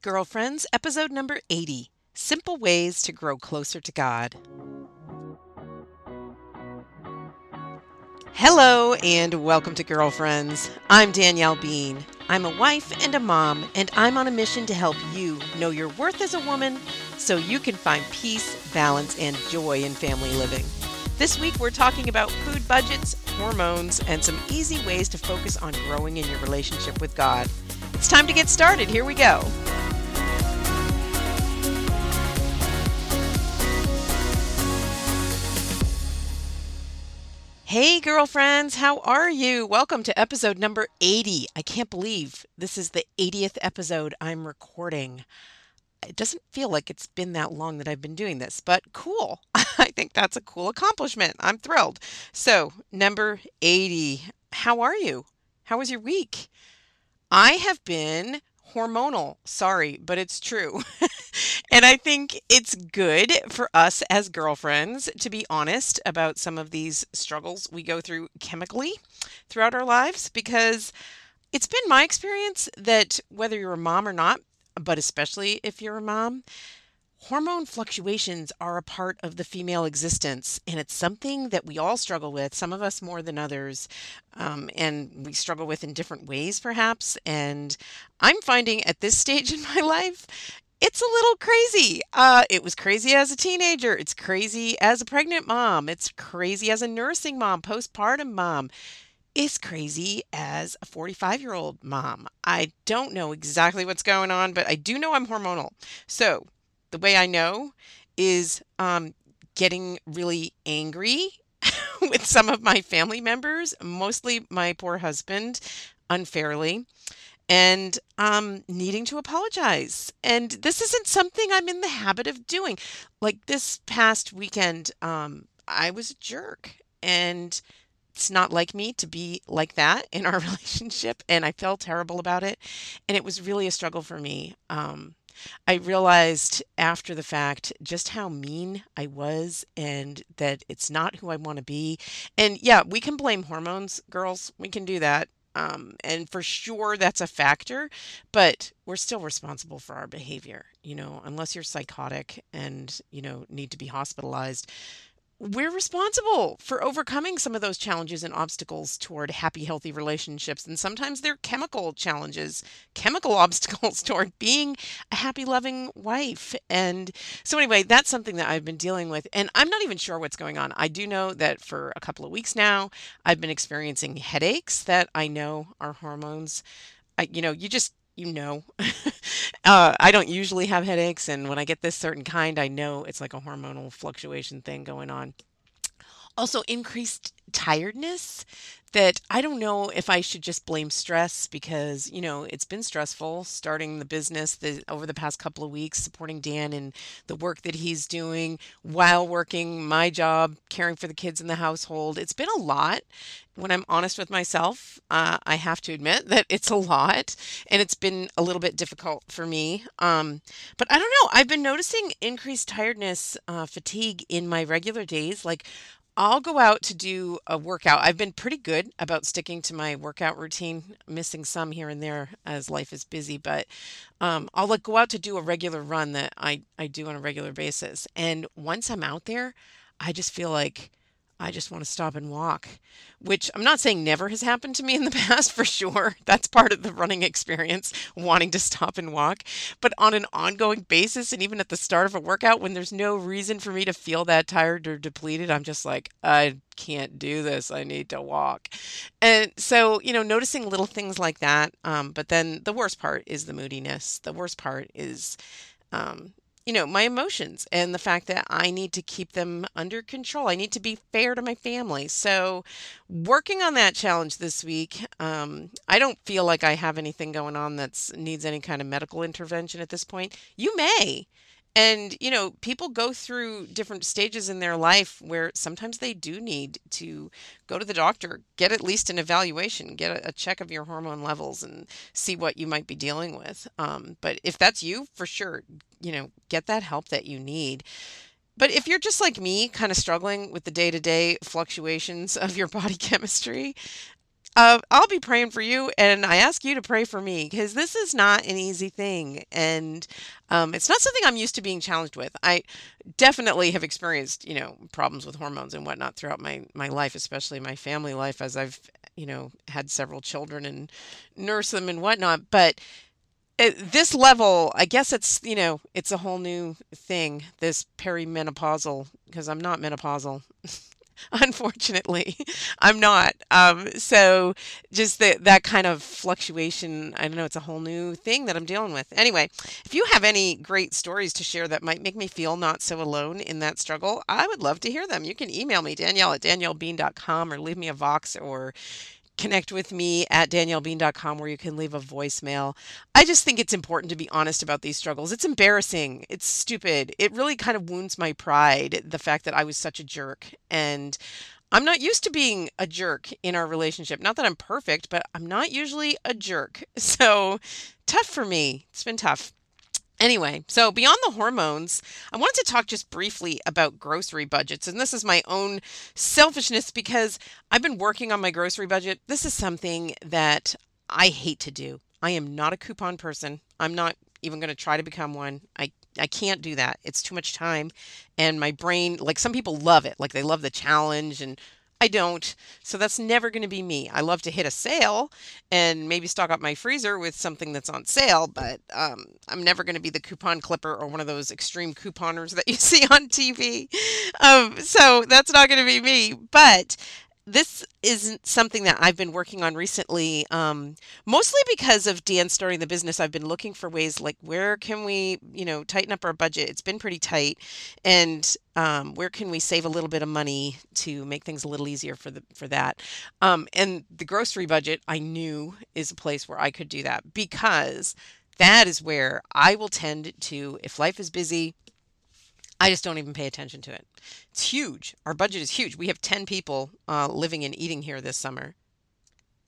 Girlfriends, episode number 80 Simple Ways to Grow Closer to God. Hello, and welcome to Girlfriends. I'm Danielle Bean. I'm a wife and a mom, and I'm on a mission to help you know your worth as a woman so you can find peace, balance, and joy in family living. This week, we're talking about food budgets, hormones, and some easy ways to focus on growing in your relationship with God. It's time to get started. Here we go. Hey, girlfriends, how are you? Welcome to episode number 80. I can't believe this is the 80th episode I'm recording. It doesn't feel like it's been that long that I've been doing this, but cool. I think that's a cool accomplishment. I'm thrilled. So, number 80. How are you? How was your week? I have been hormonal. Sorry, but it's true. and I think it's good for us as girlfriends to be honest about some of these struggles we go through chemically throughout our lives because it's been my experience that whether you're a mom or not, but especially if you're a mom, Hormone fluctuations are a part of the female existence, and it's something that we all struggle with, some of us more than others, um, and we struggle with in different ways, perhaps. And I'm finding at this stage in my life, it's a little crazy. Uh, it was crazy as a teenager. It's crazy as a pregnant mom. It's crazy as a nursing mom, postpartum mom. It's crazy as a 45 year old mom. I don't know exactly what's going on, but I do know I'm hormonal. So, the way I know is um, getting really angry with some of my family members, mostly my poor husband, unfairly, and um, needing to apologize. And this isn't something I'm in the habit of doing. Like this past weekend, um, I was a jerk, and it's not like me to be like that in our relationship. And I felt terrible about it. And it was really a struggle for me. Um, I realized after the fact just how mean I was and that it's not who I want to be. And yeah, we can blame hormones, girls. We can do that. Um, and for sure that's a factor, but we're still responsible for our behavior, you know, unless you're psychotic and, you know, need to be hospitalized we're responsible for overcoming some of those challenges and obstacles toward happy, healthy relationships. And sometimes they're chemical challenges, chemical obstacles toward being a happy, loving wife. And so, anyway, that's something that I've been dealing with. And I'm not even sure what's going on. I do know that for a couple of weeks now, I've been experiencing headaches that I know are hormones. I, you know, you just you know. uh, I don't usually have headaches, and when I get this certain kind, I know it's like a hormonal fluctuation thing going on. Also, increased tiredness that I don't know if I should just blame stress because, you know, it's been stressful starting the business the, over the past couple of weeks, supporting Dan and the work that he's doing while working my job, caring for the kids in the household. It's been a lot. When I'm honest with myself, uh, I have to admit that it's a lot and it's been a little bit difficult for me. Um, but I don't know. I've been noticing increased tiredness, uh, fatigue in my regular days. Like I'll go out to do a workout. I've been pretty good about sticking to my workout routine, missing some here and there as life is busy, but um, I'll like go out to do a regular run that I, I do on a regular basis. And once I'm out there, I just feel like I just want to stop and walk, which I'm not saying never has happened to me in the past for sure. That's part of the running experience, wanting to stop and walk. But on an ongoing basis, and even at the start of a workout, when there's no reason for me to feel that tired or depleted, I'm just like, I can't do this. I need to walk. And so, you know, noticing little things like that. Um, but then the worst part is the moodiness. The worst part is, um, you know, my emotions and the fact that I need to keep them under control. I need to be fair to my family. So, working on that challenge this week, um, I don't feel like I have anything going on that needs any kind of medical intervention at this point. You may. And, you know, people go through different stages in their life where sometimes they do need to go to the doctor, get at least an evaluation, get a, check of your hormone levels, and see what you might be dealing with. Um, but if that's you, for sure, you know, get that help that you need. But if you're just like me, kind of struggling with the day to day fluctuations of your body chemistry, uh, I'll be praying for you, and I ask you to pray for me because this is not an easy thing, and um, it's not something I'm used to being challenged with. I definitely have experienced, you know, problems with hormones and whatnot throughout my my life, especially my family life, as I've, you know, had several children and nurse them and whatnot. But at this level, I guess it's, you know, it's a whole new thing, this perimenopausal, because I'm not menopausal. Unfortunately, I'm not. Um, so just that that kind of fluctuation, I don't know, it's a whole new thing that I'm dealing with. Anyway, if you have any great stories to share that might make me feel not so alone in that struggle, I would love to hear them. You can email me, Danielle at daniellebean.com, or leave me a Vox or connect with me at daniellebean.com where you can leave a voicemail. I just think it's important to be honest about these struggles. It's embarrassing. It's stupid. It really kind of wounds my pride, the fact that I was such a jerk. And I'm not used to being a jerk in our relationship. Not that I'm perfect, but I'm not usually a jerk. So tough for me. It's been tough. Anyway, so beyond the hormones, I wanted to talk just briefly about grocery budgets. And this is my own selfishness because I've been working on my grocery budget. This is something that I hate to do. I am not a coupon person. I'm not even going to try to become one. I I can't do that. It's too much time and my brain like some people love it. Like they love the challenge and I don't. So that's never going to be me. I love to hit a sale and maybe stock up my freezer with something that's on sale, but um, I'm never going to be the coupon clipper or one of those extreme couponers that you see on TV. Um, so that's not going to be me. But this isn't something that I've been working on recently, um, mostly because of Dan starting the business. I've been looking for ways like where can we, you know, tighten up our budget. It's been pretty tight, and um, where can we save a little bit of money to make things a little easier for the for that. Um, and the grocery budget I knew is a place where I could do that because that is where I will tend to, if life is busy, I just don't even pay attention to it. It's huge. Our budget is huge. We have 10 people uh, living and eating here this summer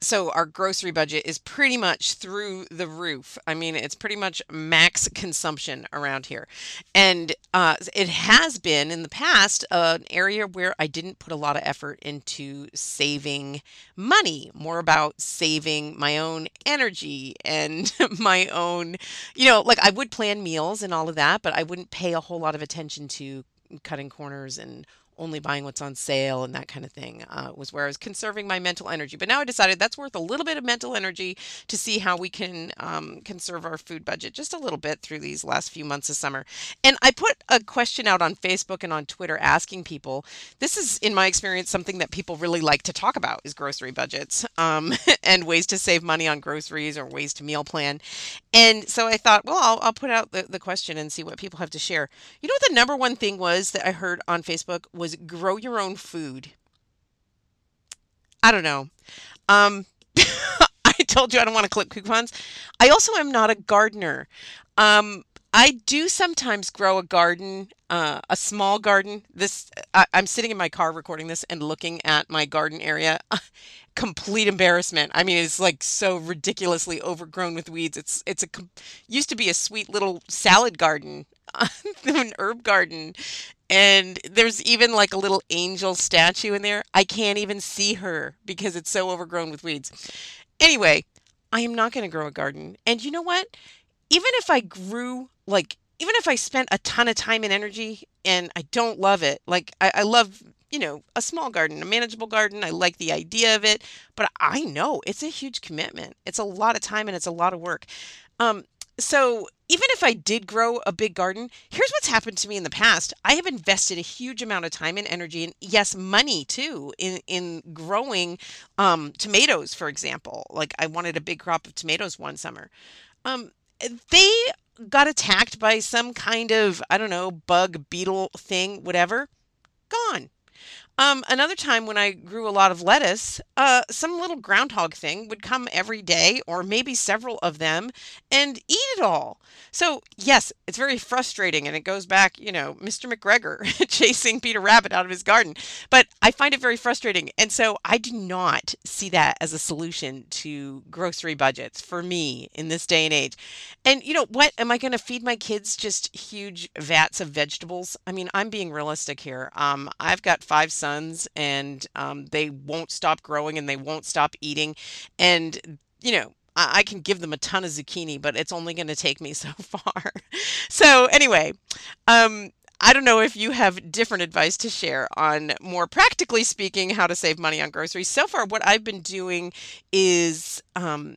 so our grocery budget is pretty much through the roof. I mean, it's pretty much max consumption around here. And uh, it has been in the past uh, an area where I didn't put a lot of effort into saving money, more about saving my own energy and my own, you know, like I would plan meals and all of that, but I wouldn't pay a whole lot of attention to cutting corners and only buying what's on sale and that kind of thing uh, was where I was conserving my mental energy. But now I decided that's worth a little bit of mental energy to see how we can um, conserve our food budget just a little bit through these last few months of summer. And I put a question out on Facebook and on Twitter asking people. This is, in my experience, something that people really like to talk about is grocery budgets um, and ways to save money on groceries or ways to meal plan. And so I thought, well, I'll, I'll put out the, the question and see what people have to share. You know what the number one thing was that I heard on Facebook was grow your own food. I don't know. Um, I told you I don't want to clip coupons. I also am not a gardener. Um, I do sometimes grow a garden, uh, a small garden. This I, I'm sitting in my car recording this and looking at my garden area. Complete embarrassment. I mean, it's like so ridiculously overgrown with weeds. It's it's a used to be a sweet little salad garden, an herb garden, and there's even like a little angel statue in there. I can't even see her because it's so overgrown with weeds. Anyway, I am not going to grow a garden. And you know what? Even if I grew like even if I spent a ton of time and energy and I don't love it, like I, I love, you know, a small garden, a manageable garden. I like the idea of it, but I know it's a huge commitment. It's a lot of time and it's a lot of work. Um, so even if I did grow a big garden, here's what's happened to me in the past. I have invested a huge amount of time and energy, and yes, money too, in in growing um, tomatoes, for example. Like I wanted a big crop of tomatoes one summer. Um, they got attacked by some kind of, I don't know, bug, beetle thing, whatever, gone. Um, another time when I grew a lot of lettuce, uh, some little groundhog thing would come every day, or maybe several of them, and eat it all. So, yes, it's very frustrating, and it goes back, you know, Mr. McGregor chasing Peter Rabbit out of his garden. But I find it very frustrating. And so I do not see that as a solution to grocery budgets for me in this day and age. And, you know, what? Am I going to feed my kids just huge vats of vegetables? I mean, I'm being realistic here. Um, I've got five sons sons, and um, they won't stop growing and they won't stop eating. And, you know, I, can give them a ton of zucchini, but it's only going to take me so far. so, anyway, um, I don't know if you have different advice to share on more practically speaking how to save money on groceries. So far, what I've been doing is um,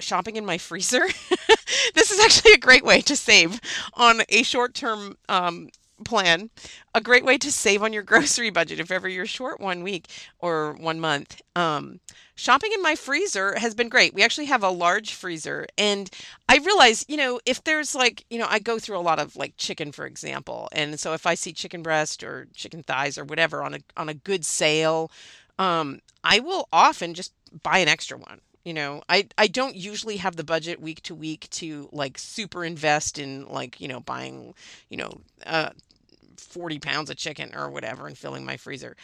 shopping in my freezer. this is actually a great way to save on a short term um, plan. A great way to save on your grocery budget if ever you're short one week or one month. Um, shopping in my freezer has been great. We actually have a large freezer, and I realize, you know, if there's like, you know, I go through a lot of like chicken, for example, and so if I see chicken breast or chicken thighs or whatever on a on a good sale, um, I will often just buy an extra one you know i i don't usually have the budget week to week to like super invest in like you know buying you know uh 40 pounds of chicken or whatever and filling my freezer.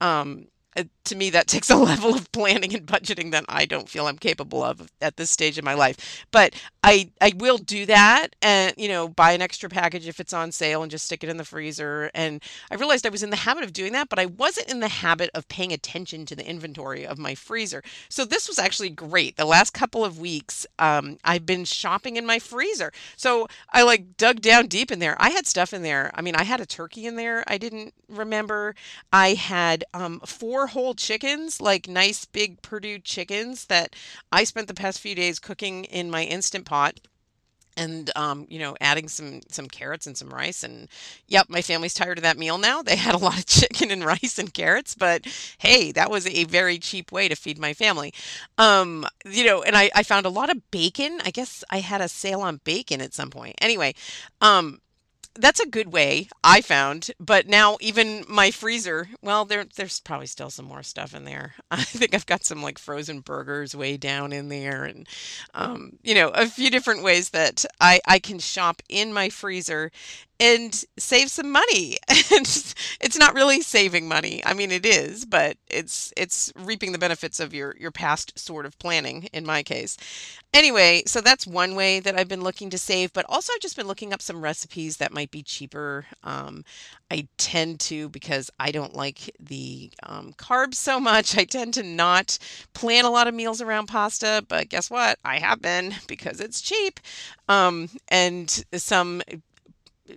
Um uh, to me that takes a level of planning and budgeting that I don't feel I'm capable of at this stage in my life. But I I will do that and you know buy an extra package if it's on sale and just stick it in the freezer. And I realized I was in the habit of doing that, but I wasn't in the habit of paying attention to the inventory of my freezer. So this was actually great. The last couple of weeks, um, I've been shopping in my freezer. So I like dug down deep in there. I had stuff in there. I mean, I had a turkey in there. I didn't remember. I had um, four four whole chickens, like nice big Perdue chickens that I spent the past few days cooking in my instant pot and um, you know adding some some carrots and some rice and yep my family's tired of that meal now. They had a lot of chicken and rice and carrots but hey that was a very cheap way to feed my family. Um, you know and I, I found a lot of bacon. I guess i had a sale on bacon at some point. Anyway um, that's a good way I found. But now even my freezer, well, there there's probably still some more stuff in there. I think I've got some like frozen burgers way down in there, and um, you know, a few different ways that I I can shop in my freezer and save some money. And it's not really saving money. I mean, it is, but it's it's reaping the benefits of your your past sort of planning in my case. Anyway, so that's one way that I've been looking to save, but also I've just been looking up some recipes that might be cheaper. Um, I tend to because I don't like the um, carbs so much. I tend to not plan a lot of meals around pasta, but guess what? I have been because it's cheap. Um, and some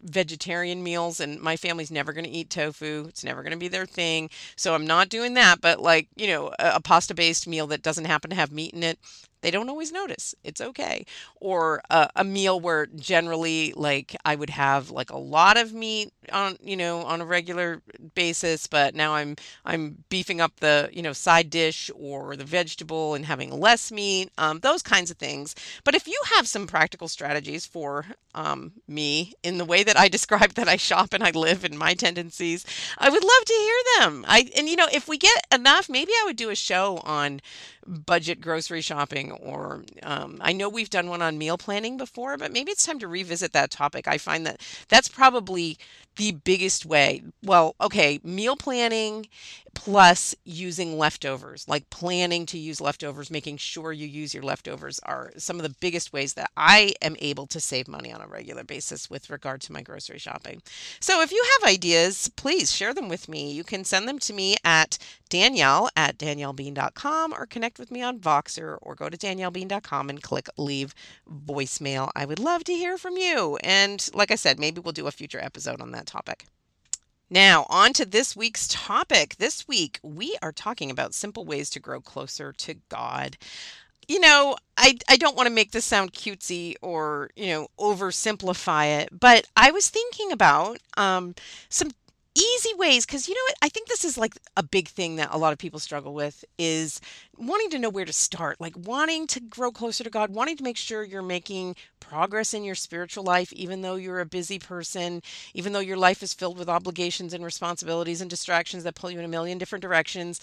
vegetarian meals and my family's never going to eat tofu it's never going to be their thing so i'm not doing that but like you know a, a pasta based meal that doesn't happen to have meat in it they don't always notice. It's okay. Or uh, a meal where generally, like, I would have like a lot of meat on, you know, on a regular basis, but now I'm I'm beefing up the, you know, side dish or the vegetable and having less meat. Um, those kinds of things. But if you have some practical strategies for um, me in the way that I describe that I shop and I live and my tendencies, I would love to hear them. I and you know, if we get enough, maybe I would do a show on budget grocery shopping or um, i know we've done one on meal planning before but maybe it's time to revisit that topic. I find that that's probably the biggest way. Well okay meal planning plus using leftovers like planning to use leftovers making sure you use your leftovers are some of the biggest ways that i am able to save money on a regular basis with regard to my grocery shopping. So if you have ideas please share them with me. You can send them to me at danielle at daniellebean.com or connect with me on voxer or go to daniellebean.com and click leave voicemail i would love to hear from you and like i said maybe we'll do a future episode on that that topic. Now, on to this week's topic. This week, we are talking about simple ways to grow closer to God. You know, I, I don't want to make this sound cutesy or, you know, oversimplify it, but I was thinking about um, some easy ways because you know what i think this is like a big thing that a lot of people struggle with is wanting to know where to start like wanting to grow closer to god wanting to make sure you're making progress in your spiritual life even though you're a busy person even though your life is filled with obligations and responsibilities and distractions that pull you in a million different directions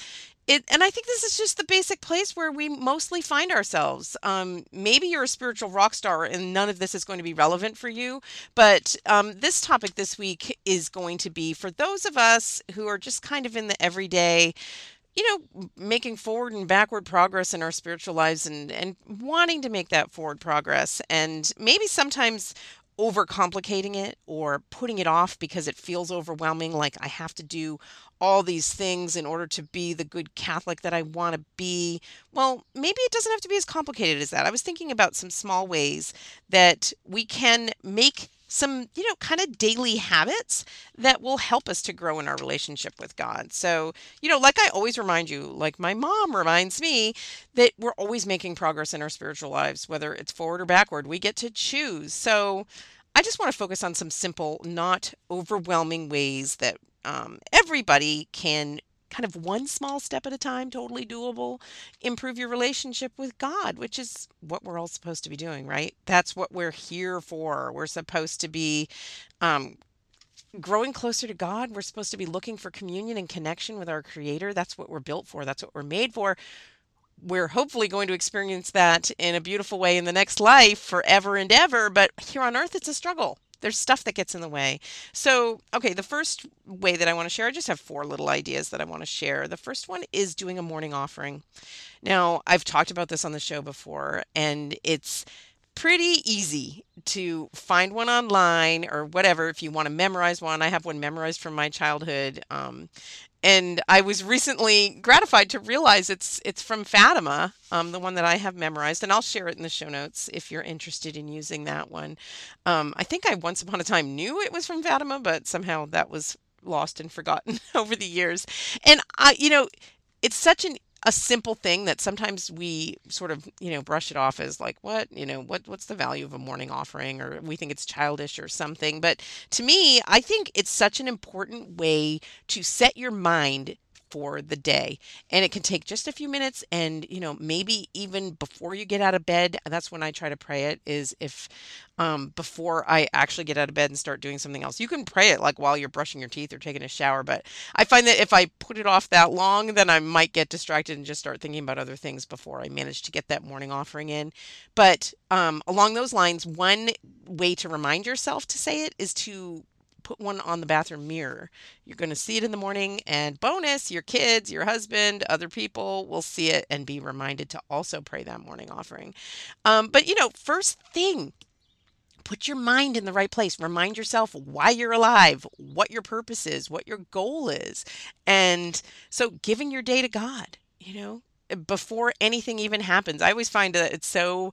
it and i think this is just the basic place where we mostly find ourselves. Um, maybe you're a spiritual rock star and none of this is going to be relevant for you but um, this topic this week is going to be for those of us who are just kind of in the everyday you know making forward and backward progress in our spiritual lives and and wanting to make that forward progress and maybe sometimes overcomplicating it or putting it off because it feels overwhelming, like I have to do all these things in order to be the good Catholic that I want to be. Well, maybe it doesn't have to be as complicated as that. I was thinking about some small ways that we can make some, you know, kind of daily habits that will help us to grow in our relationship with God. So, you know, like I always remind you, like my mom reminds me, that we're always making progress in our spiritual lives, whether it's forward or backward. We get to choose. So, I just want to focus on some simple, not overwhelming ways that um, everybody can kind of one small step at a time, totally doable, improve your relationship with God, which is what we're all supposed to be doing, right? That's what we're here for. We're supposed to be um, growing closer to God. We're supposed to be looking for communion and connection with our Creator. That's what we're built for, that's what we're made for. We're hopefully going to experience that in a beautiful way in the next life forever and ever. But here on earth, it's a struggle there's stuff that gets in the way. So, okay, the first way that I want to share, I just have four little ideas that I want to share. The first one is doing a morning offering. Now, I've talked about this on the show before, and it's pretty easy to find one online or whatever if you want to memorize one. I have one memorized from my childhood. Um, and I was recently gratified to realize it's it's from Fatima, um, the one that I have memorized, and I'll share it in the show notes if you're interested in using that one. Um, I think I once upon a time knew it was from Fatima, but somehow that was lost and forgotten over the years. And I, you know, it's such an a simple thing that sometimes we sort of you know brush it off as like what? You know what what's the value of a morning offering? or we think it's childish or something. But to me i think it's such an important way to set your mind for the day. And it can take just a few minutes and, you know, maybe even before you get out of bed, that's when I try to pray it is if um before I actually get out of bed and start doing something else. You can pray it like while you're brushing your teeth or taking a shower, but I find that if I put it off that long, then I might get distracted and just start thinking about other things before I manage to get that morning offering in. But um along those lines, one way to remind yourself to say it is to put one on the bathroom mirror. You're going to see it in the morning, and bonus, your kids, your husband, other people will see it and be reminded to also pray that morning offering. Um, but, you know, first thing, put your mind in the right place. Remind yourself why you're alive, what your purpose is, what your goal is. And so giving your day to God, you know, before anything even happens. I always find that it's so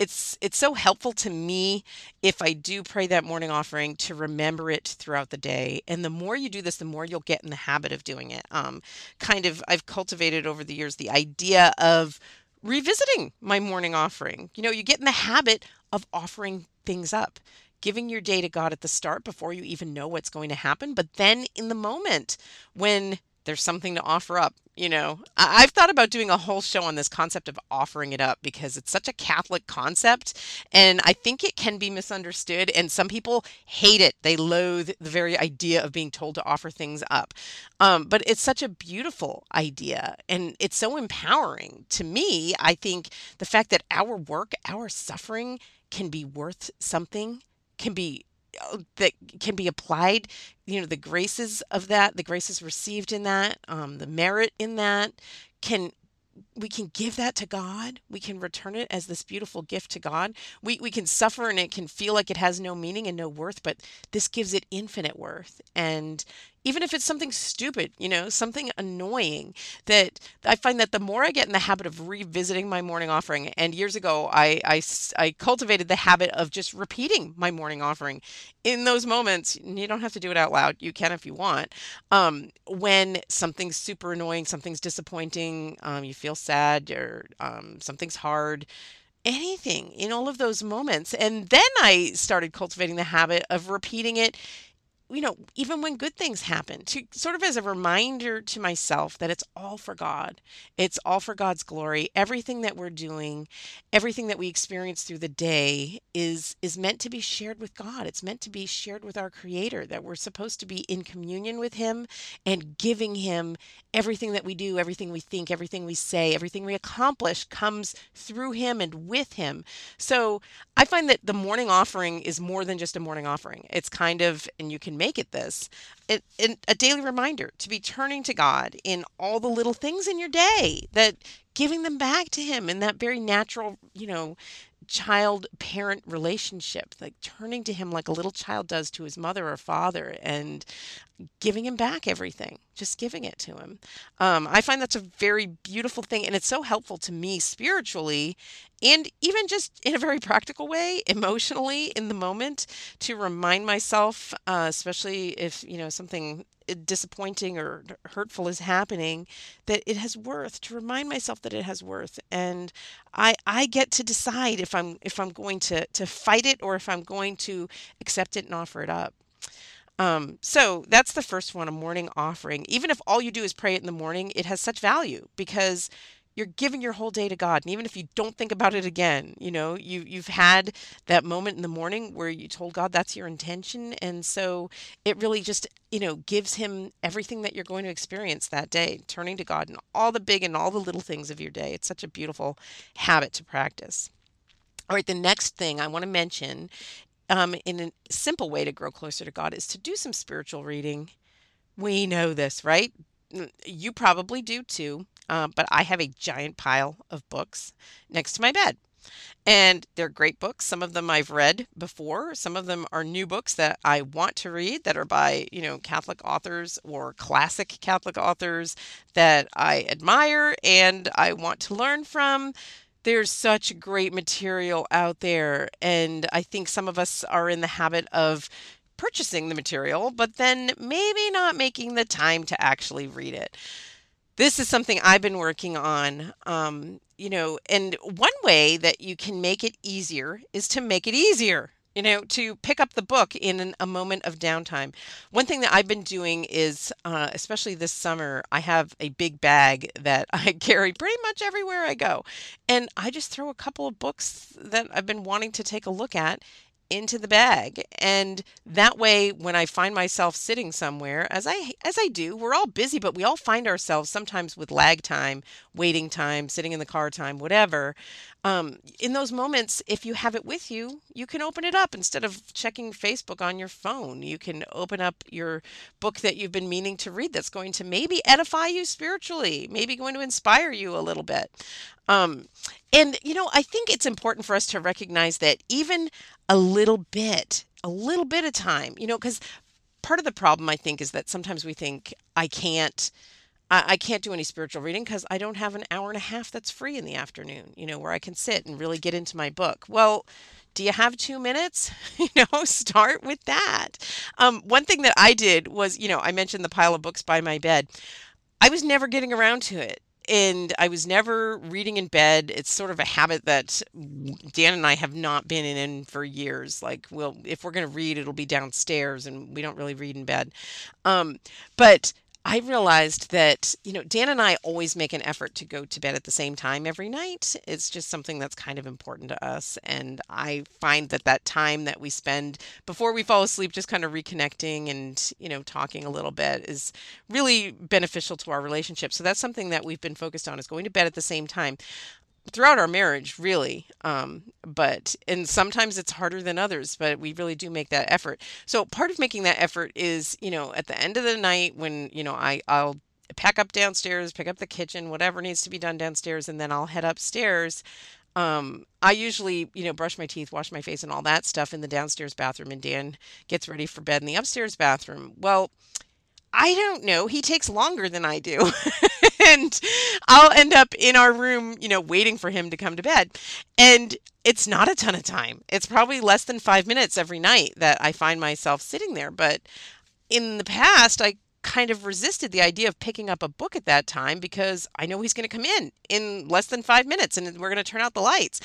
it's it's so helpful to me if I do pray that morning offering to remember it throughout the day. And the more you do this, the more you'll get in the habit of doing it. Um, kind of, I've cultivated over the years the idea of revisiting my morning offering. You know, you get in the habit of offering things up giving your day to God at the start before you even know what's going to happen. But then in the moment when there's something to offer up. You know, I- have thought about doing a whole show on this concept of offering it up because it's such a Catholic concept. And I think it can be misunderstood. And some people hate it. They loathe the very idea of being told to offer things up. Um, but it's such a beautiful idea. And it's so empowering. To me, I think the fact that our work, our suffering can be worth something, can be that can be applied you know the graces of that the graces received in that um, the merit in that can we can give that to God. We can return it as this beautiful gift to God. We, we can suffer and it can feel like it has no meaning and no worth, but this gives it infinite worth. And even if it's something stupid, you know, something annoying, that I find that the more I get in the habit of revisiting my morning offering, and years ago, I, I, I cultivated the habit of just repeating my morning offering in those moments. You don't have to do it out loud. You can if you want. Um, when something's super annoying, something's disappointing, um, you feel sad or um, something's hard anything in all of those moments. And then I started cultivating the habit of repeating it you know, even when good things happen, to sort of as a reminder to myself that it's all for God. It's all for God's glory. Everything that we're doing, everything that we experience through the day is is meant to be shared with God. It's meant to be shared with our creator that we're supposed to be in communion with him and giving him everything that we do, everything we think, everything we say, everything we accomplish comes through him and with him. So, I find that the morning offering is more than just a morning offering. It's kind of and you can make it this it, it, a daily reminder to be turning to God in all the little things in your day that giving them back to him in that very natural you know child parent relationship, like turning to him like a little child does to his mother or father and giving him back everything, just giving it to him. Um, I find that's a very beautiful thing. And it's so helpful to me spiritually and even just in a very practical way, emotionally in the moment to remind myself, uh, especially if, you know, something disappointing or hurtful is happening that it has worth to remind myself that it has worth and i i get to decide if i'm if i'm going to to fight it or if i'm going to accept it and offer it up. Um, so that's the first one a morning offering. Even if all you do is pray it in the morning it has such value because you're giving your whole day to God. And even if you don't think about it again, you know, you you've had that moment in the morning where you told God that's your intention. And so it really just, you know, gives him everything that you're going to experience that day, turning to God and all the big and all the little things of your day. It's such a beautiful habit to practice. All right, the next thing I want to mention um, in a simple way to grow closer to God is to do some spiritual reading. We know this, right? You probably do too. Uh, but I have a giant pile of books next to my bed. And they're great books. Some of them I've read before. Some of them are new books that I want to read that are by, you know, Catholic authors or classic Catholic authors that I admire and I want to learn from. There's such great material out there. And I think some of us are in the habit of purchasing the material, but then maybe not making the time to actually read it this is something I've been working on. Um, you know, and one way that you can make it easier is to make it easier. You know, to pick up the book in an, a moment of downtime. One thing that I've been doing is, uh, especially this summer, I have a big bag that I carry pretty much everywhere I go. And I just throw a couple of books that I've been wanting to take a look at into the bag. And that way when i find myself sitting somewhere as i as i do we're all busy but we all find ourselves sometimes with lag time waiting time sitting in the car time whatever um, in those moments if you have it with you you can open it up instead of checking facebook on your phone you can open up your book that you've been meaning to read that's going to maybe edify you spiritually maybe going to inspire you a little bit um, and, you know, I think it's important for us to recognize that even a little bit, a little bit of time, you know, because part of the problem I think is that sometimes we think I can't. I, can't do any spiritual reading because I don't have an hour and a half that's free in the afternoon, you know, where I can sit and really get into my book. Well, do you have two minutes? you know, start with that. Um, one thing that I did was, you know, I mentioned the pile of books by my bed. I was never getting around to it and I was never reading in bed. It's sort of a habit that Dan and I have not been in for years. Like, well, if we're going to read, it'll be downstairs, and we don't really read in bed. Um, but I realized that, you know, Dan and I always make an effort to go to bed at the same time every night. It's just something that's kind of important to us. And I find that that time that we spend before we fall asleep, just kind of reconnecting and, you know, talking a little bit is really beneficial to our relationship. So that's something that we've been focused on is going to bed at the same time throughout our marriage really um, but and sometimes it's harder than others but we really do make that effort so part of making that effort is you know at the end of the night when you know i i'll pack up downstairs pick up the kitchen whatever needs to be done downstairs and then i'll head upstairs um, I usually, you know, brush my teeth, wash my face, and all that stuff in the downstairs bathroom, and Dan gets ready for bed in the upstairs bathroom. Well, I don't know. He takes longer than I do. and I'll end up in our room, you know, waiting for him to come to bed. And it's not a ton of time. It's probably less than five minutes every night that I find myself sitting there. But in the past, I kind of resisted the idea of picking up a book at that time because I know he's going to come in in less than five minutes and we're going to turn out the lights.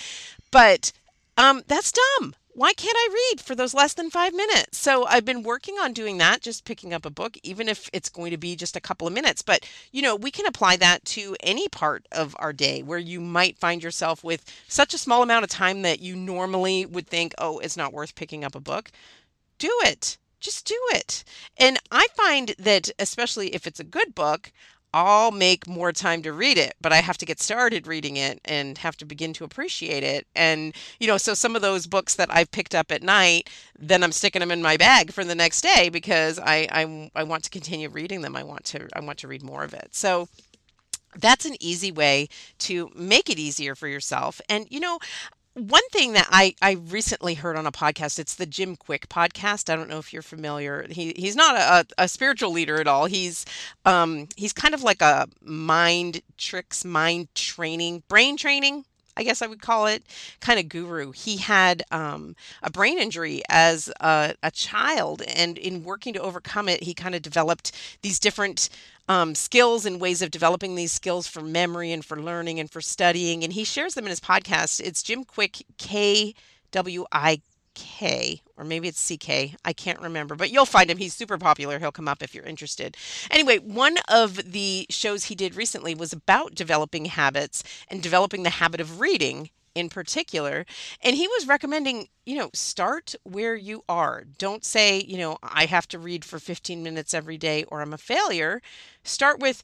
But um, that's dumb why can't I read for those less than five minutes? So I've been working on doing that, just picking up a book, even if it's going to be just a couple of minutes. But, you know, we can apply that to any part of our day where you might find yourself with such a small amount of time that you normally would think, oh, it's not worth picking up a book. Do it. Just do it. And I find that, especially if it's a good book, I'll make more time to read it, but I have to get started reading it and have to begin to appreciate it. And, you know, so some of those books that I've picked up at night, then I'm sticking them in my bag for the next day because I, I, I want to continue reading them. I want to, I want to read more of it. So that's an easy way to make it easier for yourself. And, you know, one thing that I, I recently heard on a podcast, it's the Jim Kwik podcast. I don't know if you're familiar. He he's not a, a spiritual leader at all. He's um he's kind of like a mind tricks, mind training, brain training I guess I would call it, kind of guru. He had um, a brain injury as a, a, child, and in working to overcome it, he kind of developed these different um, skills and ways of developing these skills for memory and for learning and for studying. And he shares them in his podcast. It's Jim Kwik K W I K, or maybe it's CK. I can't remember, but you'll find him. He's super popular. He'll come up if you're interested. Anyway, one of the shows he did recently was about developing habits and developing the habit of reading in particular. And he was recommending, you know, start where you are. Don't say, you know, I have to read for 15 minutes every day or I'm a failure. Start with,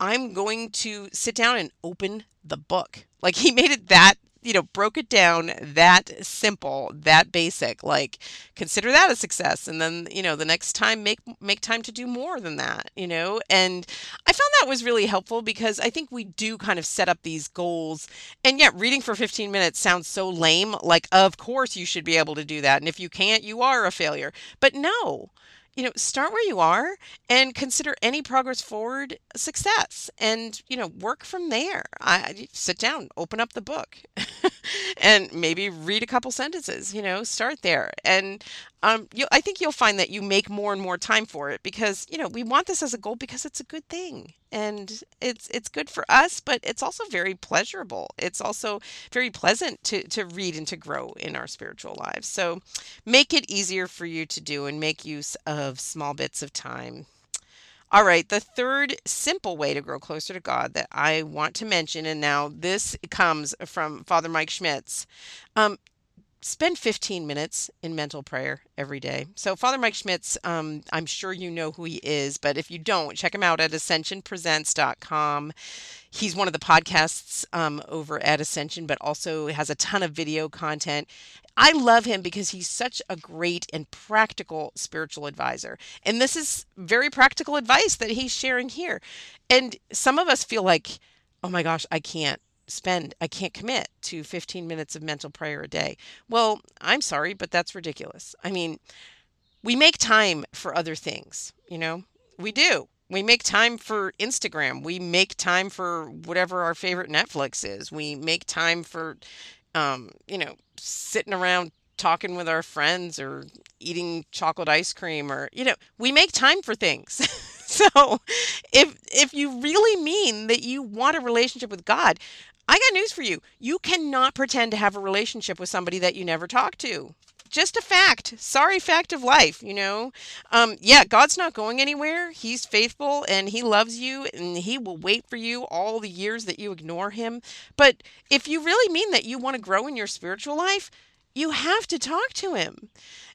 I'm going to sit down and open the book. Like he made it that you know, broke it down that simple, that basic. Like consider that a success and then, you know, the next time make make time to do more than that, you know? And I found that was really helpful because I think we do kind of set up these goals. And yet reading for 15 minutes sounds so lame, like of course you should be able to do that. And if you can't, you are a failure. But no you know, start where you are and consider any progress forward success and, you know, work from there. I sit down, open up the book and maybe read a couple sentences, you know, start there. And um, you, I think you'll find that you make more and more time for it because you know we want this as a goal because it's a good thing and it's it's good for us, but it's also very pleasurable. It's also very pleasant to to read and to grow in our spiritual lives. So make it easier for you to do and make use of small bits of time. All right, the third simple way to grow closer to God that I want to mention, and now this comes from Father Mike Schmitz. Um, spend 15 minutes in mental prayer every day. So, Father Mike Schmitz, um, I'm sure you know who he is, but if you don't, check him out at ascensionpresents.com. He's one of the podcasts um, over at Ascension, but also has a ton of video content. I love him because he's such a great and practical spiritual advisor. And this is very practical advice that he's sharing here. And some of us feel like, oh my gosh, I can't spend, I can't commit to 15 minutes of mental prayer a day. Well, I'm sorry, but that's ridiculous. I mean, we make time for other things, you know, we do. We make time for Instagram. We make time for whatever our favorite Netflix is. We make time for, um, you know, sitting around talking with our friends or eating chocolate ice cream or, you know, we make time for things. so if if you really mean that you want a relationship with God, I got news for you. You cannot pretend to have a relationship with somebody that you never talk to. Just a fact. Sorry, fact of life, you know? Um, yeah, God's not going anywhere. He's faithful and He loves you and He will wait for you all the years that you ignore Him. But if you really mean that you want to grow in your spiritual life, you have to talk to Him.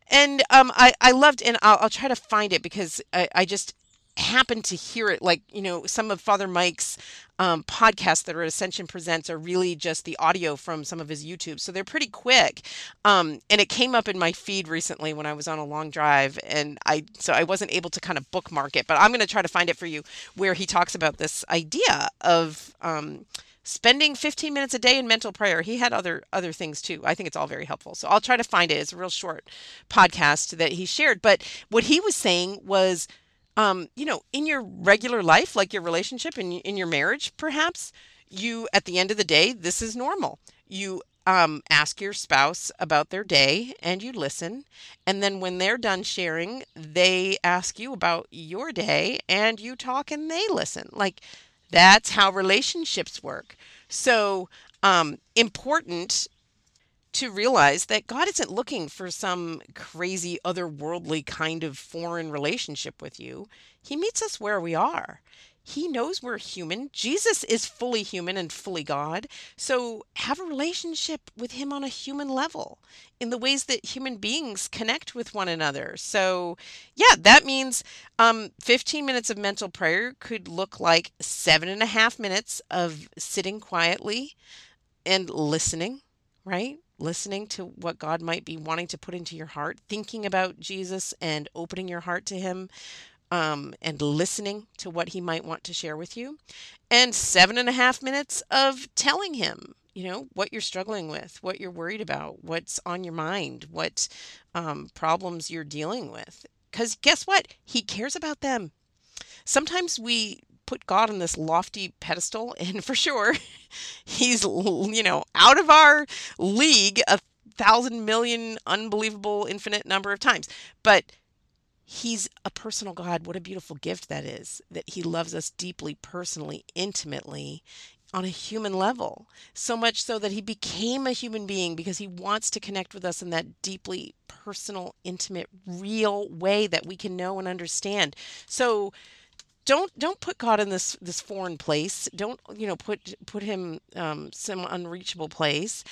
And um, I, I loved, and I'll, I'll try to find it because I, I just happened to hear it like you know some of father mike's um, podcasts that are ascension presents are really just the audio from some of his youtube so they're pretty quick. Um, and it came up in my feed recently when i was on a long drive and i so i wasn't able to kind of bookmark it but i'm going to try to find it for you where he talks about this idea of um, spending 15 minutes a day in mental prayer. He had other other things too. I think it's all very helpful. So i'll try to find it. It's a real short podcast that he shared but what he was saying was um, you know, in your regular life, like your relationship and in your marriage, perhaps you, at the end of the day, this is normal. You um, ask your spouse about their day and you listen. And then when they're done sharing, they ask you about your day and you talk and they listen. Like that's how relationships work. So, um, important to realize that God isn't looking for some crazy, otherworldly kind of foreign relationship with you. He meets us where we are. He knows we're human. Jesus is fully human and fully God. So have a relationship with Him on a human level in the ways that human beings connect with one another. So, yeah, that means um, 15 minutes of mental prayer could look like seven and a half minutes of sitting quietly and listening, right? Listening to what God might be wanting to put into your heart, thinking about Jesus and opening your heart to Him, um, and listening to what He might want to share with you, and seven and a half minutes of telling Him you know, what you're struggling with, what you're worried about, what's on your mind, what um, problems you're dealing with. Because guess what? He cares about them. Sometimes we put God on this lofty pedestal, and for sure, he's, you know, out of our league a thousand million, unbelievable, infinite number of times. But He's a personal God. What a beautiful gift that is, that He loves us deeply, personally, intimately, on a human level. So much so that He became a human being because He wants to connect with us in that deeply personal, intimate, real way that we can know and understand. So, don't don't put God in this this foreign place. Don't you know put put him um, some unreachable place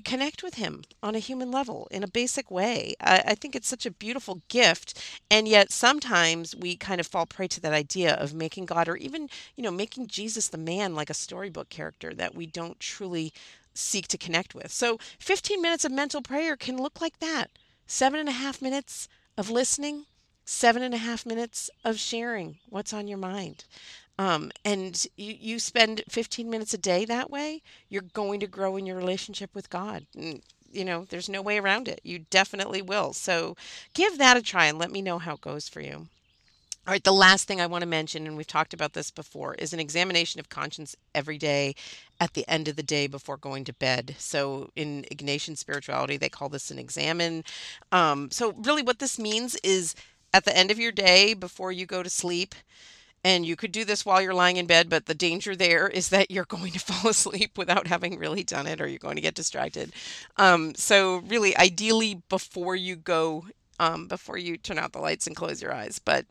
connect with him on a human level in a basic way. I, I, think it's such a beautiful gift. And yet sometimes we kind of fall prey to that idea of making God or even, you know, making Jesus the man like a storybook character that we don't truly seek to connect with. So 15 minutes of mental prayer can look like that. Seven and a half minutes of listening, seven and a half minutes of sharing what's on your mind. Um, and you, you spend 15 minutes a day that way, you're going to grow in your relationship with God. And, you know, there's no way around it. You definitely will. So give that a try and let me know how it goes for you. All right, the last thing I want to mention, and we've talked about this before, is an examination of conscience every day at the end of the day before going to bed. So in Ignatian spirituality, they call this an examen. Um, so really, what this means is at the end of your day before you go to sleep, and you could do this while you're lying in bed, but the danger there is that you're going to fall asleep without having really done it, or you're going to get distracted. Um, so, really, ideally, before you go, um, before you turn out the lights and close your eyes. But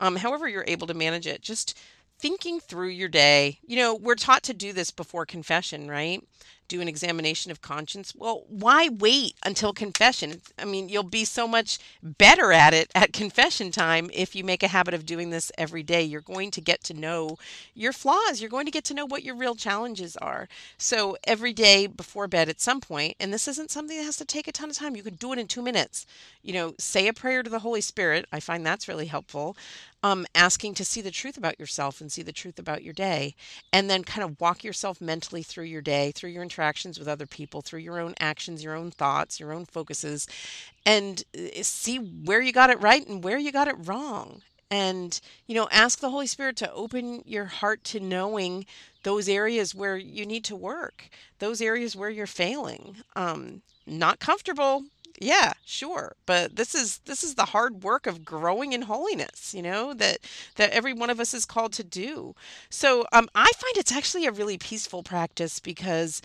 um, however you're able to manage it, just thinking through your day. You know, we're taught to do this before confession, right? Do an examination of conscience. Well, why wait until confession? I mean, you'll be so much better at it at confession time if you make a habit of doing this every day. You're going to get to know your flaws. You're going to get to know what your real challenges are. So, every day before bed at some point, and this isn't something that has to take a ton of time, you can do it in two minutes. You know, say a prayer to the Holy Spirit. I find that's really helpful um, asking to see the truth about yourself and see the truth about your day, and then kind of walk yourself mentally through your day, through your interactions with other people, through your own actions, your own thoughts, your own focuses, and uh, see where you got it right and where you got it wrong. And, you know, ask the Holy Spirit to open your heart to knowing those areas where you need to work, those areas where you're failing. Um, not comfortable, yeah, sure. But this is this is the hard work of growing in holiness, you know, that that every one of us is called to do. So um I find it's actually a really peaceful practice because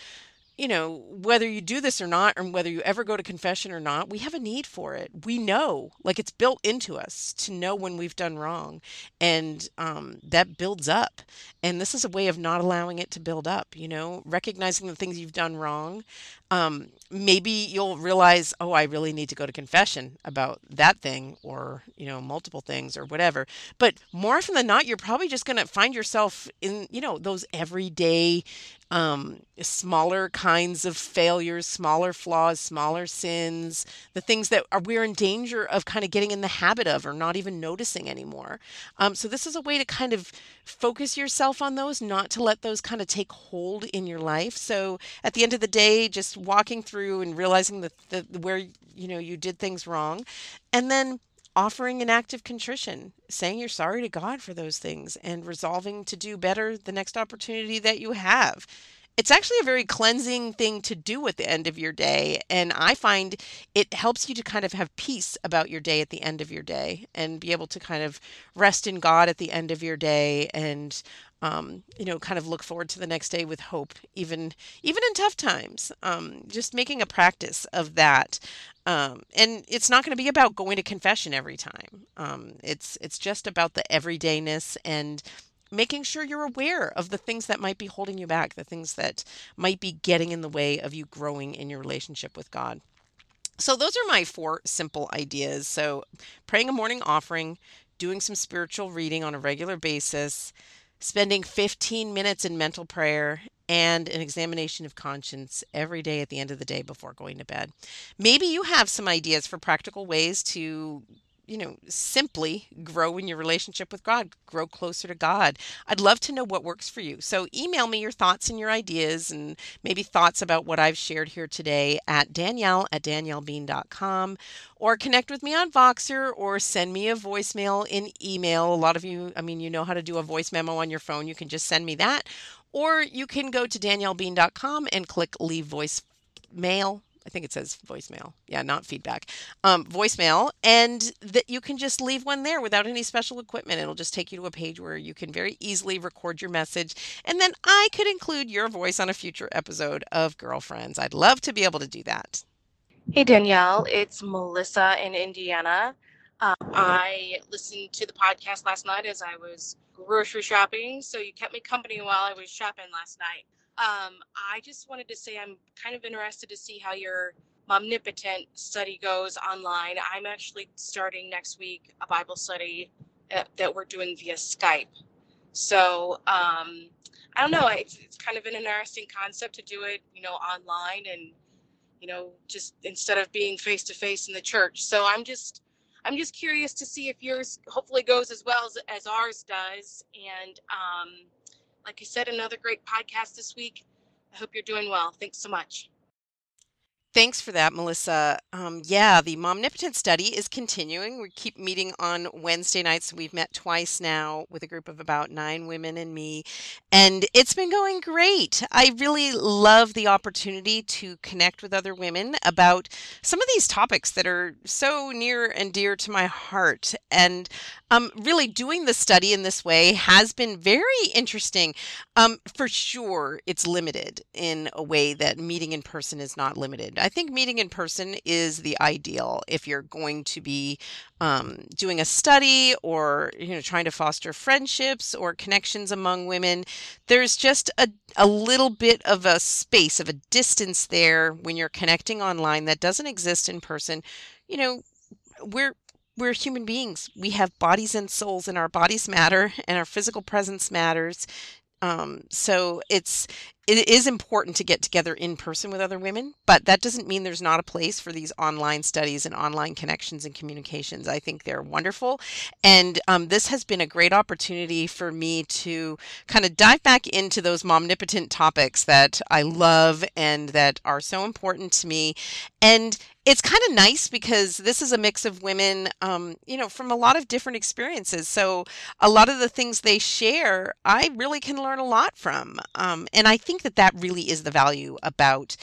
you know, whether you do this or not, or whether you ever go to confession or not, we have a need for it. We know, like it's built into us to know when we've done wrong. And um, that builds up. And this is a way of not allowing it to build up, you know, recognizing the things you've done wrong. Um, maybe you'll realize, oh, I really need to go to confession about that thing or, you know, multiple things or whatever. But more often than not, you're probably just going to find yourself in, you know, those everyday um, smaller kinds of failures, smaller flaws, smaller sins, the things that are we're in danger of kind of getting in the habit of or not even noticing anymore. Um, so this is a way to kind of focus yourself on those, not to let those kind of take hold in your life. So at the end of the day, just walking through and realizing that the, where you know you did things wrong, and then offering an act of contrition, saying you're sorry to God for those things, and resolving to do better the next opportunity that you have. It's actually a very cleansing thing to do at the end of your day. And I find it helps you to kind of have peace about your day at the end of your day and be able to kind of rest in God at the end of your day and um, you know, kind of look forward to the next day with hope, even even in tough times. Um, just making a practice of that, um, and it's not going to be about going to confession every time. Um, it's it's just about the everydayness and making sure you're aware of the things that might be holding you back, the things that might be getting in the way of you growing in your relationship with God. So, those are my four simple ideas. So, praying a morning offering, doing some spiritual reading on a regular basis, spending 15 minutes in mental prayer and an examination of conscience every day at the end of the day before going to bed. Maybe you have some ideas for practical ways to you know, simply grow in your relationship with God, grow closer to God. I'd love to know what works for you. So email me your thoughts and your ideas and maybe thoughts about what I've shared here today at Danielle at daniellebean.com or connect with me on Voxer or send me a voicemail in email. A lot of you, I mean, you know how to do a voice memo on your phone. You can just send me that. Or you can go to daniellebean.com and click leave voice mail I think it says voicemail. Yeah, not feedback. Um, voicemail, and that you can just leave one there without any special equipment. It'll just take you to a page where you can very easily record your message, and then I could include your voice on a future episode of Girlfriends. I'd love to be able to do that. Hey Danielle, it's Melissa in Indiana. Um, I listened to the podcast last night as I was grocery shopping, so you kept me company while I was shopping last night. Um, I just wanted to say I'm kind of interested to see how your Momnipotent study goes online. I'm actually starting next week a Bible study uh, that we're doing via Skype. So um, I don't know. It's, it's kind of an interesting concept to do it, you know, online and you know, just instead of being face to face in the church. So I'm just I'm just curious to see if yours hopefully goes as well as, as ours does. And um, like you said, another great podcast this week. I hope you're doing well. Thanks so much. Thanks for that, Melissa. Um, yeah, the Momnipotent study is continuing. We keep meeting on Wednesday nights. We've met twice now with a group of about nine women and me, and it's been going great. I really love the opportunity to connect with other women about some of these topics that are so near and dear to my heart. And um, really, doing the study in this way has been very interesting. Um, for sure, it's limited in a way that meeting in person is not limited. I think meeting in person is the ideal if you're going to be um, doing a study or you know trying to foster friendships or connections among women. There's just a, a little bit of a space of a distance there when you're connecting online that doesn't exist in person. You know, we're we're human beings. We have bodies and souls, and our bodies matter, and our physical presence matters. Um, so it's it is important to get together in person with other women, but that doesn't mean there's not a place for these online studies and online connections and communications. I think they're wonderful. And um, this has been a great opportunity for me to kind of dive back into those momnipotent topics that I love and that are so important to me. And it's kind of nice because this is a mix of women, um, you know, from a lot of different experiences. So a lot of the things they share, I really can learn a lot from. Um, and I think think that that really is the value about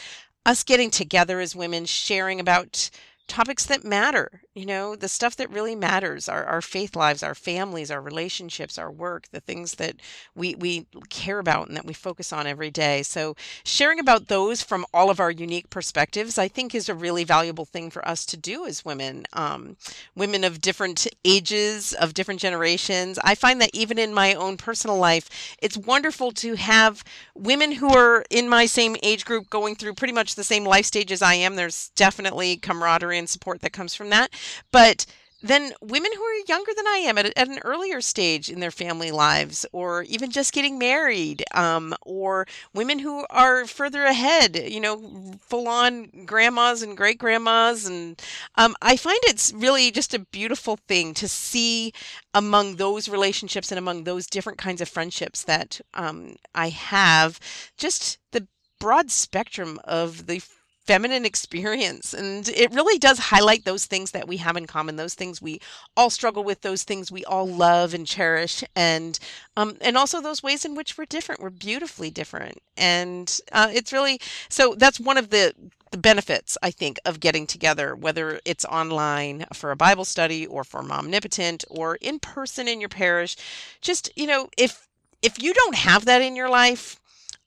us getting together as women, sharing about topics that matter, you know, the stuff that really matters, our, our faith lives, our families, our relationships, our work, the things that we, we care about and that we focus on every day. So sharing about those from all of our unique perspectives, I think is a really valuable thing for us to do as women, um, women of different ages, of different generations. I find that even in my own personal life, it's wonderful to have women who are in my same age group going through pretty much the same life stage as I am. There's definitely camaraderie and support that comes from that. But then women who are younger than I am at, at an earlier stage in their family lives, or even just getting married, um, or women who are further ahead, you know, full on grandmas and great grandmas. And um, I find it's really just a beautiful thing to see among those relationships and among those different kinds of friendships that um, I have, just the broad spectrum of the feminine experience and it really does highlight those things that we have in common those things we all struggle with those things we all love and cherish and um, and also those ways in which we're different we're beautifully different and uh, it's really so that's one of the the benefits i think of getting together whether it's online for a bible study or for momnipotent or in person in your parish. Just you know if if you don't have that in your life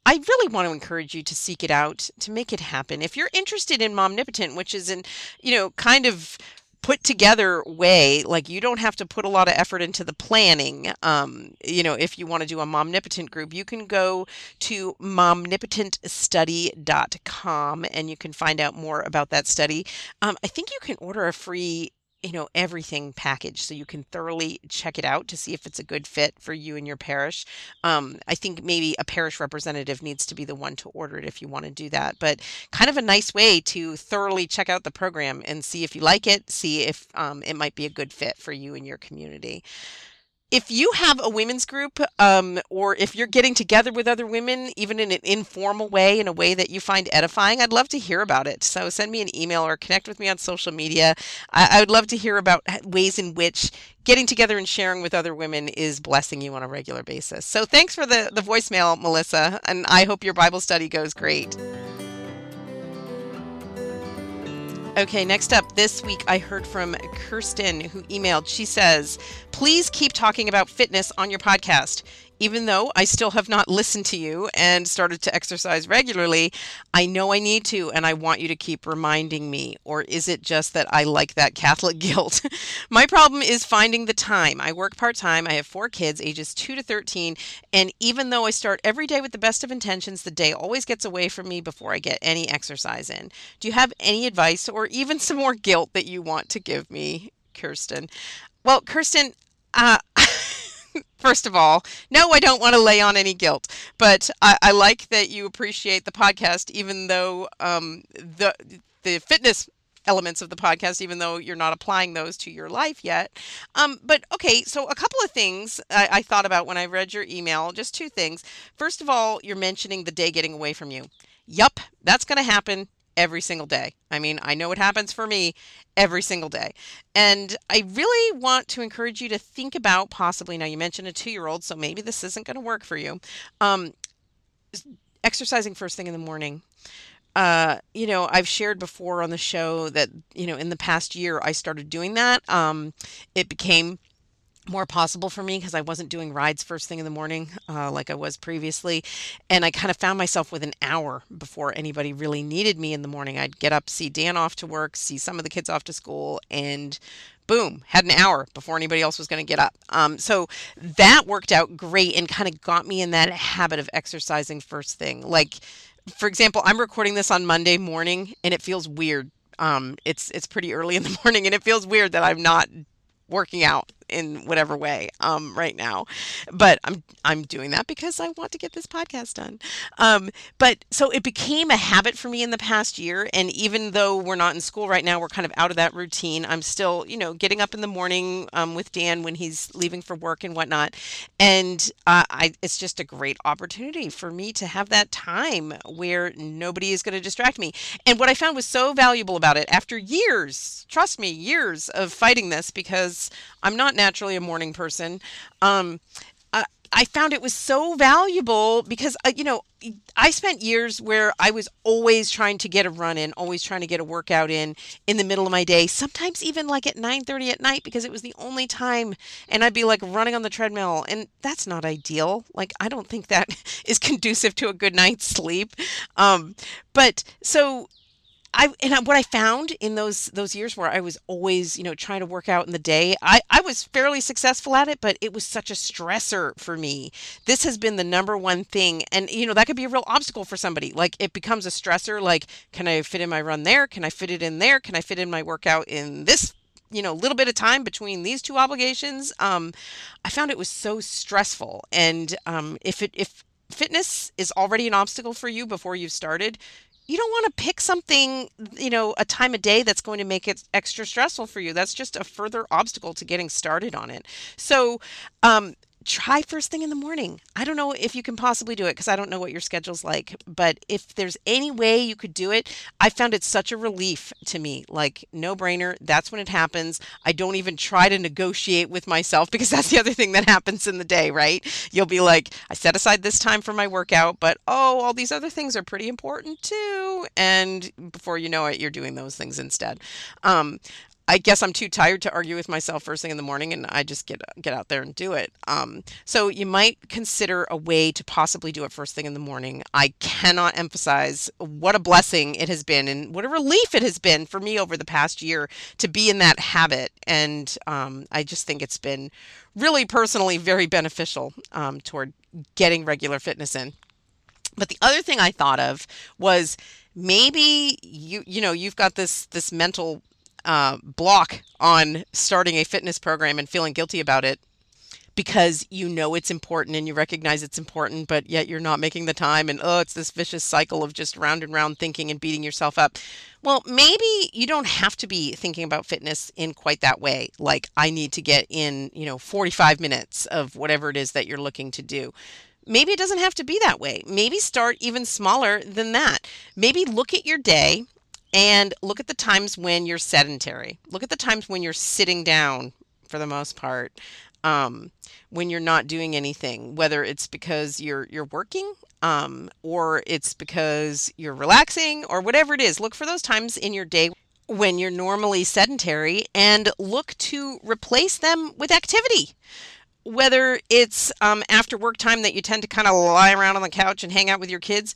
I really want to encourage you to seek it out, to make it happen. If you're interested in Momnipotent, which is in, you know, kind of put together way like you don't have to put a lot of effort into the planning um, you know if you want to do a momnipotent group you can go to momnipotentstudy.com and you can find out more about that study um, i think you can order a free you know everything package so you can thoroughly check it out to see if it's a good fit for you and your parish. Um, i think maybe a parish representative needs to be the one to order it if you want to do that but kind of a nice way to thoroughly check out the program and see if you like it see if um, it might be a good fit for you and your community if you have a women's group um, or if you're getting together with other women even in an informal way in a way that you find edifying i'd love to hear about it. So send me an email or connect with me on social media. I, I would love to hear about ways in which getting together and sharing with other women is blessing you on a regular basis. So thanks for the, the voicemail melissa and i hope your bible study goes great Okay, next up this week, I heard from Kirsten who emailed. She says, Please keep talking about fitness on your podcast even though I still have not listened to you and started to exercise regularly, I know I need to and I want you to keep reminding me. Or is it just that I like that Catholic guilt? My problem is finding the time. I work part time, I have four kids, ages 2 to 13, and even though I start every day with the best of intentions, the day always gets away from me before I get any exercise in. Do you have any advice or even some more guilt that you want to give me, Kirsten? Well, Kirsten, uh, first of all, no, I don't want to lay on any guilt, but I, I like that you appreciate the podcast, even though um, the the fitness elements of the podcast, even though you're not applying those to your life yet. Um, but okay, so a couple of things I, I thought about when I read your email. Just two things. First of all, you're mentioning the day getting away from you. Yup, that's going to happen every single day. I mean, I know it happens for me every single day. And I really want to encourage you to think about possibly, now you mentioned a two year old, so maybe this isn't going to work for you. Um, exercising first thing in the morning. Uh, you know, I've shared before on the show that, you know, in the past year I started doing that. Um, it became more possible for me because I wasn't doing rides first thing in the morning uh, like I was previously. And I kind of found myself with an hour before anybody really needed me in the morning. I'd get up, see Dan off to work, see some of the kids off to school, and boom, had an hour before anybody else was going to get up. Um, so that worked out great and kind of got me in that habit of exercising first thing. Like, for example, I'm recording this on Monday morning and it feels weird um, it's it's pretty early in the morning and it feels weird that I'm not working out in whatever way um, right now. But i'm i'm doing that because i want to get this podcast done. Um, but so it became a habit for me in the past year and even though we're not in school right now we're kind of out of that routine i'm still you know getting up in the morning um, with dan when he's leaving for work and whatnot. And uh, I, it's just a great opportunity for me to have that time where nobody is going to distract me. And what i found was so valuable about it after years trust me years of fighting this because i'm not naturally a morning person. Um, I, found it was so valuable because, uh, you know, I spent years where I was always trying to get a run in, always trying to get a workout in in the middle of my day, sometimes even like at 9:30 at night because it was the only time and I'd be like running on the treadmill and that's not ideal. Like I don't think that is conducive to a good night's sleep. Um, but so I and what I found in those those years where I was always you know trying to work out in the day, I I was fairly successful at it, but it was such a stressor for me. This has been the number one thing, and you know that could be a real obstacle for somebody. Like it becomes a stressor. Like, can I fit in my run there? Can I fit it in there? Can I fit in my workout in this you know little bit of time between these two obligations um, i found it was so stressful and um, if it if fitness is already an obstacle for you before you've started you don't want to pick something, you know, a time of day that's going to make it extra stressful for you. That's just a further obstacle to getting started on it. So, um, try first thing in the morning. I don't know if you can possibly do it because I don't know what your schedule's like, but if there's any way you could do it, I found it such a relief to me. Like, no brainer. That's when it happens. I don't even try to negotiate with myself because that's the other thing that happens in the day, right? You'll be like, I set aside this time for my workout, but oh, all these other things are pretty important too. And before you know it, you're doing those things instead. Um, I guess I'm too tired to argue with myself first thing in the morning, and I just get get out there and do it. Um, so you might consider a way to possibly do it first thing in the morning. I cannot emphasize what a blessing it has been, and what a relief it has been for me over the past year to be in that habit. And um, I just think it's been really personally very beneficial um, toward getting regular fitness in. But the other thing I thought of was maybe you you know you've got this this mental uh, block on starting a fitness program and feeling guilty about it because you know it's important and you recognize it's important, but yet you're not making the time. And oh, it's this vicious cycle of just round and round thinking and beating yourself up. Well, maybe you don't have to be thinking about fitness in quite that way. Like, I need to get in, you know, 45 minutes of whatever it is that you're looking to do. Maybe it doesn't have to be that way. Maybe start even smaller than that. Maybe look at your day and look at the times when you're sedentary. Look at the times when you're sitting down for the most part um, when you're not doing anything, whether it's because you're you're working um, or it's because you're relaxing or whatever it is. Look for those times in your day when you're normally sedentary and look to replace them with activity. Whether it's um, after work time that you tend to kind of lie around on the couch and hang out with your kids,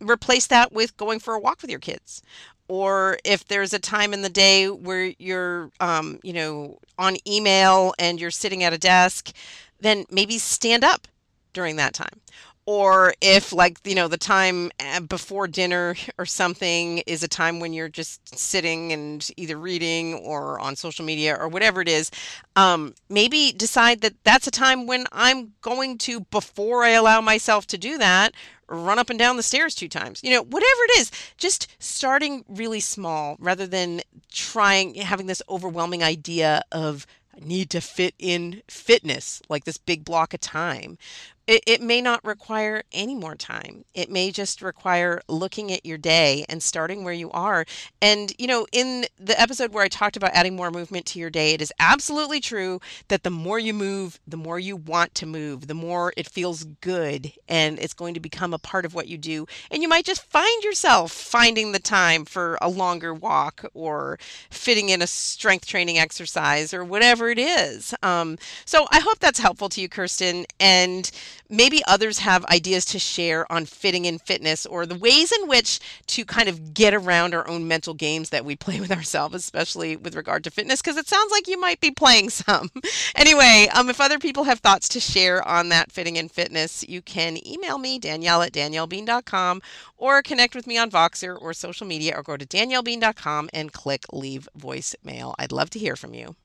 replace that with going for a walk with your kids or if there's a time in the day where you're um, you know on email and you're sitting at a desk then maybe stand up during that time or if like you know the time eh, before dinner or something is a time when you're just sitting and either reading or on social media or whatever it is um, maybe decide that that's a time when i'm going to before i allow myself to do that run up and down the stairs two times. You know whatever it is just starting really small rather than trying having this overwhelming idea of I need to fit in fitness, like this big block of time it, it may not require any more time. It may just require looking at your day and starting where you are. And, you know, in the episode where I talked about adding more movement to your day, it is absolutely true that the more you move, the more you want to move, the more it feels good and it's going to become a part of what you do. And you might just find yourself finding the time for a longer walk or fitting in a strength training exercise or whatever it is. Um, so I hope that's helpful to you, Kirsten. And maybe others have ideas to share on fitting in fitness or the ways in which to kind of get around our own mental games that we play with ourselves, especially with regard to fitness, because it sounds like you might be playing some. anyway, um, if other people have thoughts to share on that fitting in fitness, you can email me, Danielle at daniellebean.com, or connect with me on Voxer or social media, or go to daniellebean.com and click leave voicemail. I'd love to hear from you.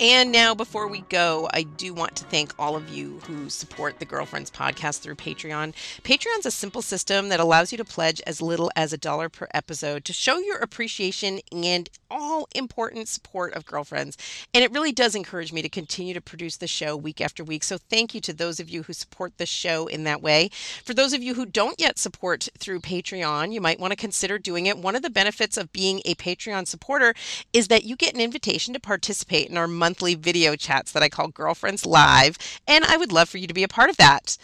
And now, before we go, I do want to thank all of you who support the Girlfriends podcast through Patreon. Patreon's a simple system that allows you to pledge as little as a dollar per episode to show your appreciation and all important support of Girlfriends. And it really does encourage me to continue to produce the show week after week. So, thank you to those of you who support the show in that way. For those of you who don't yet support through Patreon, you might want to consider doing it. One of the benefits of being a Patreon supporter is that you get an invitation to participate in our monthly monthly video chats that I call Girlfriends Live, and I would love for you to be a part of that.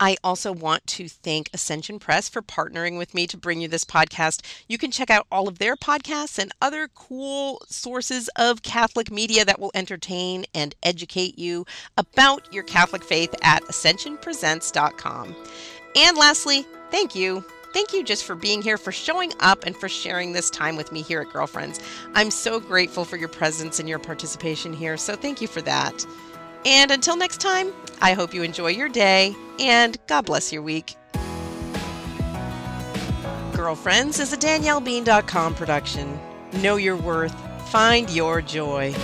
I also want to thank Ascension Press for partnering with me to bring you this podcast. You can check out all of their podcasts and other cool sources of Catholic media that will entertain and educate you about your Catholic faith at ascensionpresents.com. And lastly, thank you Thank you just for being here, for showing up, and for sharing this time with me here at Girlfriends. I'm so grateful for your presence and your participation here, so thank you for that. And until next time, I hope you enjoy your day and God bless your week. Girlfriends is a DanielleBean.com production. Know your worth, find your joy.